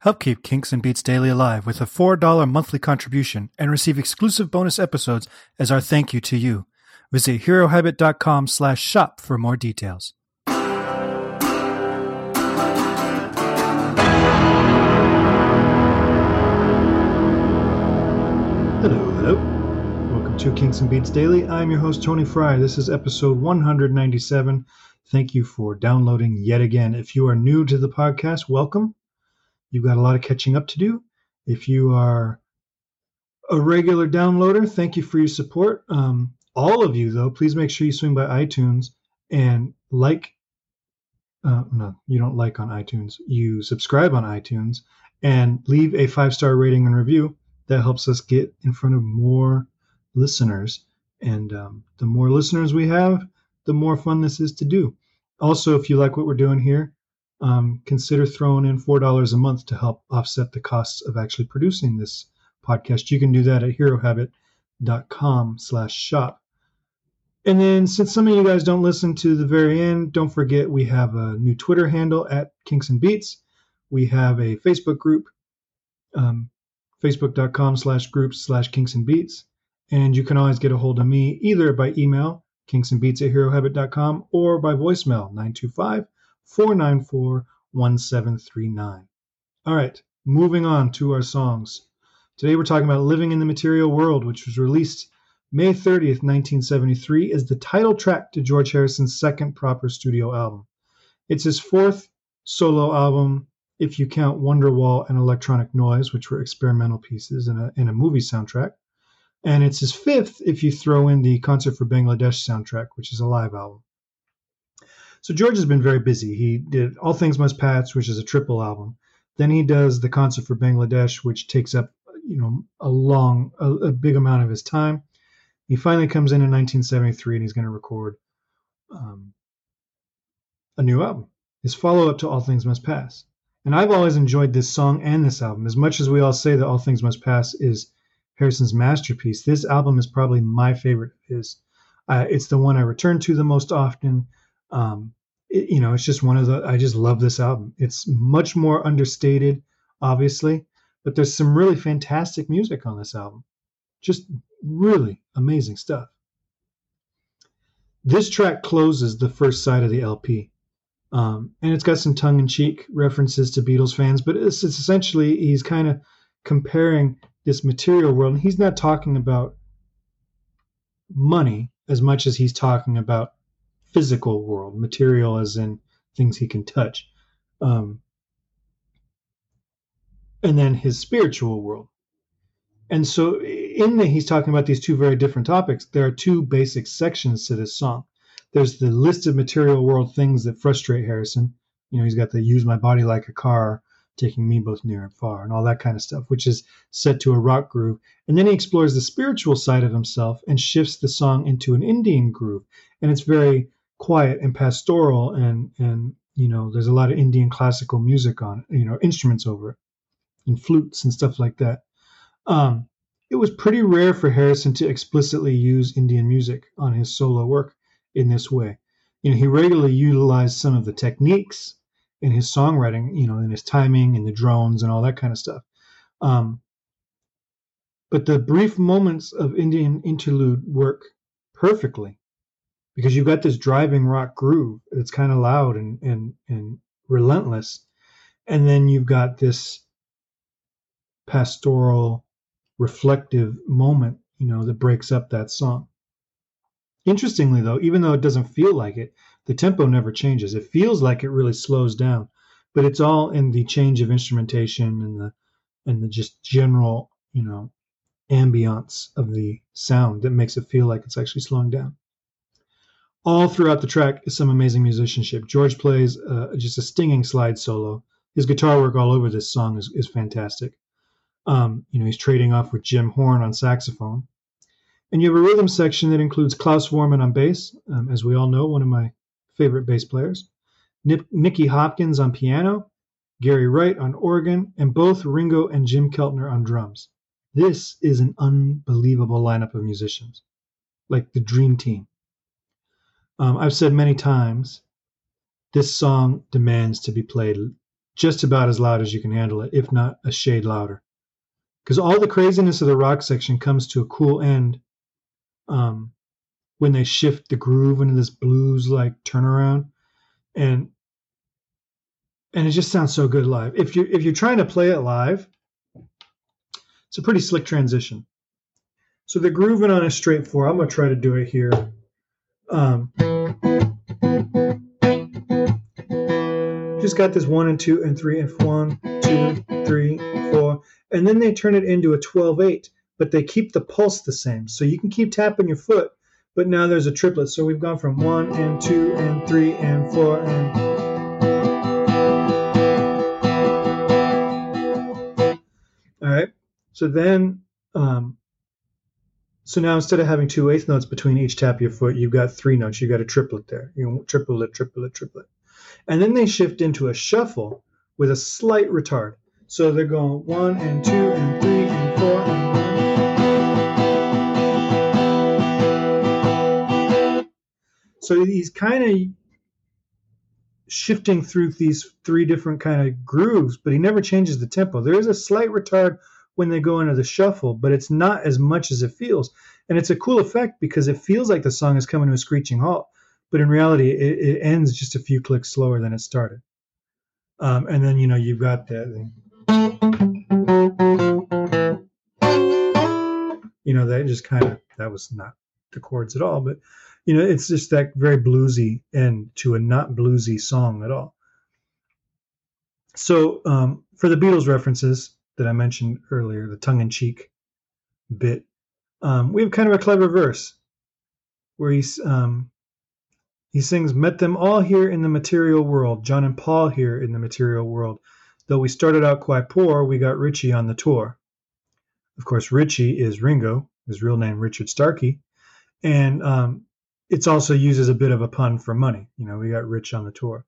Help keep Kinks and Beats Daily alive with a $4 monthly contribution and receive exclusive bonus episodes as our thank you to you. Visit herohabit.com slash shop for more details. Hello, hello. Welcome to Kinks and Beats Daily. I'm your host, Tony Fry. This is episode 197. Thank you for downloading yet again. If you are new to the podcast, welcome. You've got a lot of catching up to do. If you are a regular downloader, thank you for your support. Um, all of you, though, please make sure you swing by iTunes and like. Uh, no, you don't like on iTunes. You subscribe on iTunes and leave a five star rating and review. That helps us get in front of more listeners. And um, the more listeners we have, the more fun this is to do. Also, if you like what we're doing here, um, consider throwing in $4 a month to help offset the costs of actually producing this podcast. You can do that at herohabit.com slash shop. And then since some of you guys don't listen to the very end, don't forget we have a new Twitter handle at Kinks and Beats. We have a Facebook group, um, facebook.com slash groups slash Kinks and Beats. And you can always get a hold of me either by email, kinksandbeats at herohabit.com, or by voicemail, 925 494 1739. All right, moving on to our songs. Today we're talking about Living in the Material World, which was released May 30th, 1973, as the title track to George Harrison's second proper studio album. It's his fourth solo album, if you count Wonderwall and Electronic Noise, which were experimental pieces in a, in a movie soundtrack. And it's his fifth if you throw in the Concert for Bangladesh soundtrack, which is a live album. So George has been very busy. He did All Things Must Pass, which is a triple album. Then he does the concert for Bangladesh, which takes up you know a long, a, a big amount of his time. He finally comes in in 1973, and he's going to record um, a new album, his follow-up to All Things Must Pass. And I've always enjoyed this song and this album. As much as we all say that All Things Must Pass is Harrison's masterpiece, this album is probably my favorite of his. Uh, it's the one I return to the most often. Um, it, you know, it's just one of the. I just love this album. It's much more understated, obviously, but there's some really fantastic music on this album. Just really amazing stuff. This track closes the first side of the LP. Um, and it's got some tongue-in-cheek references to Beatles fans, but it's, it's essentially he's kind of comparing this material world. And he's not talking about money as much as he's talking about physical world, material as in things he can touch. Um, and then his spiritual world. And so in the he's talking about these two very different topics. There are two basic sections to this song. There's the list of material world things that frustrate Harrison. You know, he's got the use my body like a car, taking me both near and far, and all that kind of stuff, which is set to a rock groove. And then he explores the spiritual side of himself and shifts the song into an Indian groove. And it's very quiet and pastoral and and you know there's a lot of indian classical music on you know instruments over it and flutes and stuff like that. Um, it was pretty rare for harrison to explicitly use indian music on his solo work in this way. You know he regularly utilized some of the techniques in his songwriting you know in his timing and the drones and all that kind of stuff. Um, but the brief moments of indian interlude work perfectly because you've got this driving rock groove that's kind of loud and and and relentless and then you've got this pastoral reflective moment you know that breaks up that song. Interestingly though even though it doesn't feel like it the tempo never changes. It feels like it really slows down but it's all in the change of instrumentation and the and the just general you know ambiance of the sound that makes it feel like it's actually slowing down all throughout the track is some amazing musicianship. George plays uh, just a stinging slide solo. His guitar work all over this song is, is fantastic. Um, you know, he's trading off with Jim Horn on saxophone. And you have a rhythm section that includes Klaus Voormann on bass, um, as we all know, one of my favorite bass players, Nip, Nicky Hopkins on piano, Gary Wright on organ, and both Ringo and Jim Keltner on drums. This is an unbelievable lineup of musicians, like the dream team. Um, I've said many times, this song demands to be played just about as loud as you can handle it, if not a shade louder. Because all the craziness of the rock section comes to a cool end um, when they shift the groove into this blues like turnaround, and and it just sounds so good live. If you if you're trying to play it live, it's a pretty slick transition. So the grooving on a straight four. I'm gonna try to do it here. Um, just got this one and two and three and one, two, three, four, and then they turn it into a 12-8, but they keep the pulse the same. So you can keep tapping your foot, but now there's a triplet. So we've gone from one and two and three and four and all right. So then um, so now instead of having two eighth notes between each tap of your foot, you've got three notes. You've got a triplet there. You know, triplet, triplet, triplet. And then they shift into a shuffle with a slight retard. So they're going one and two and three and four and. So he's kind of shifting through these three different kind of grooves, but he never changes the tempo. There is a slight retard when they go into the shuffle, but it's not as much as it feels. And it's a cool effect because it feels like the song is coming to a screeching halt, but in reality, it, it ends just a few clicks slower than it started. Um, and then you know you've got that. You know that just kind of that was not the chords at all, but you know it's just that very bluesy end to a not bluesy song at all. So um, for the Beatles references, that I mentioned earlier, the tongue in cheek bit, um, we have kind of a clever verse where he's, um, he sings, Met them all here in the material world, John and Paul here in the material world. Though we started out quite poor, we got Richie on the tour. Of course, Richie is Ringo, his real name Richard Starkey, and um, it's also used as a bit of a pun for money. You know, we got Rich on the tour.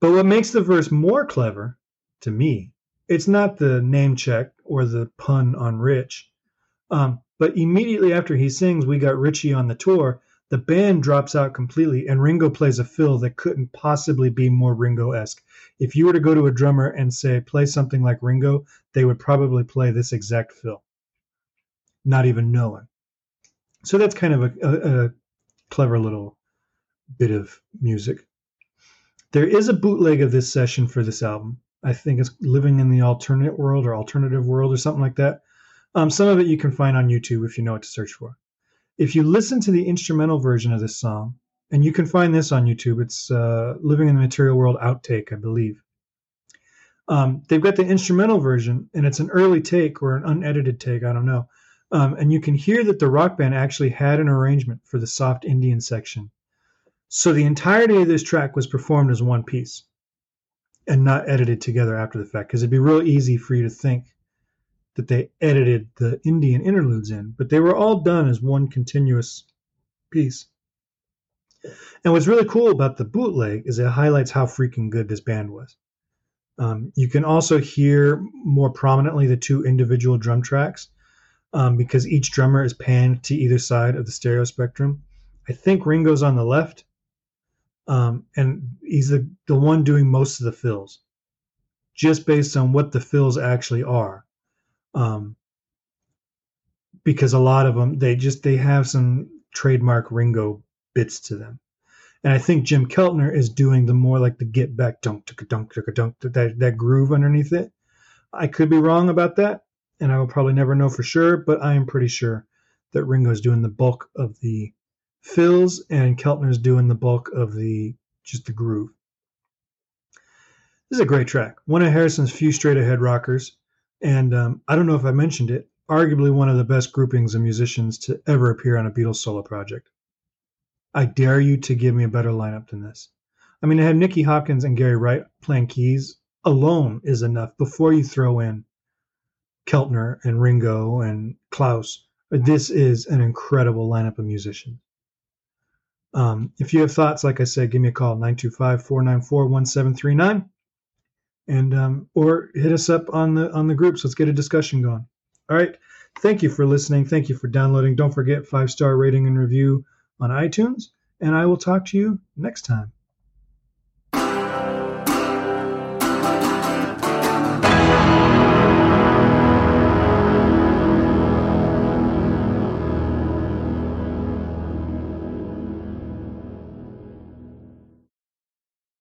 But what makes the verse more clever, to me, it's not the name check or the pun on Rich. Um, but immediately after he sings, we got Richie on the tour. The band drops out completely, and Ringo plays a fill that couldn't possibly be more Ringo esque. If you were to go to a drummer and say, play something like Ringo, they would probably play this exact fill, not even knowing. So that's kind of a, a, a clever little bit of music. There is a bootleg of this session for this album. I think it's living in the alternate world or alternative world or something like that. Um, some of it you can find on YouTube if you know what to search for. If you listen to the instrumental version of this song, and you can find this on YouTube, it's uh, Living in the Material World outtake, I believe. Um, they've got the instrumental version, and it's an early take or an unedited take, I don't know. Um, and you can hear that the rock band actually had an arrangement for the soft Indian section. So the entirety of this track was performed as one piece and not edited together after the fact because it'd be real easy for you to think that they edited the Indian interludes in, but they were all done as one continuous piece. And what's really cool about the bootleg is it highlights how freaking good this band was. Um, you can also hear more prominently the two individual drum tracks um, because each drummer is panned to either side of the stereo spectrum. I think Ringo's on the left um, and he's the, the one doing most of the fills, just based on what the fills actually are. Um, because a lot of them, they just they have some trademark Ringo bits to them. And I think Jim Keltner is doing the more like the get back dunk dunk dunk dunk that that groove underneath it. I could be wrong about that, and I will probably never know for sure, but I am pretty sure that Ringo is doing the bulk of the fills and Keltner's doing the bulk of the just the groove. This is a great track. One of Harrison's few straight ahead rockers, and um, I don't know if I mentioned it. Arguably one of the best groupings of musicians to ever appear on a Beatles solo project. I dare you to give me a better lineup than this. I mean, to have Nicky Hopkins and Gary Wright playing keys alone is enough before you throw in Keltner and Ringo and Klaus. This is an incredible lineup of musicians. Um, if you have thoughts, like I said, give me a call 925 494 1739 and um, or hit us up on the on the groups. Let's get a discussion going. All right. Thank you for listening. Thank you for downloading. Don't forget five star rating and review on iTunes. And I will talk to you next time.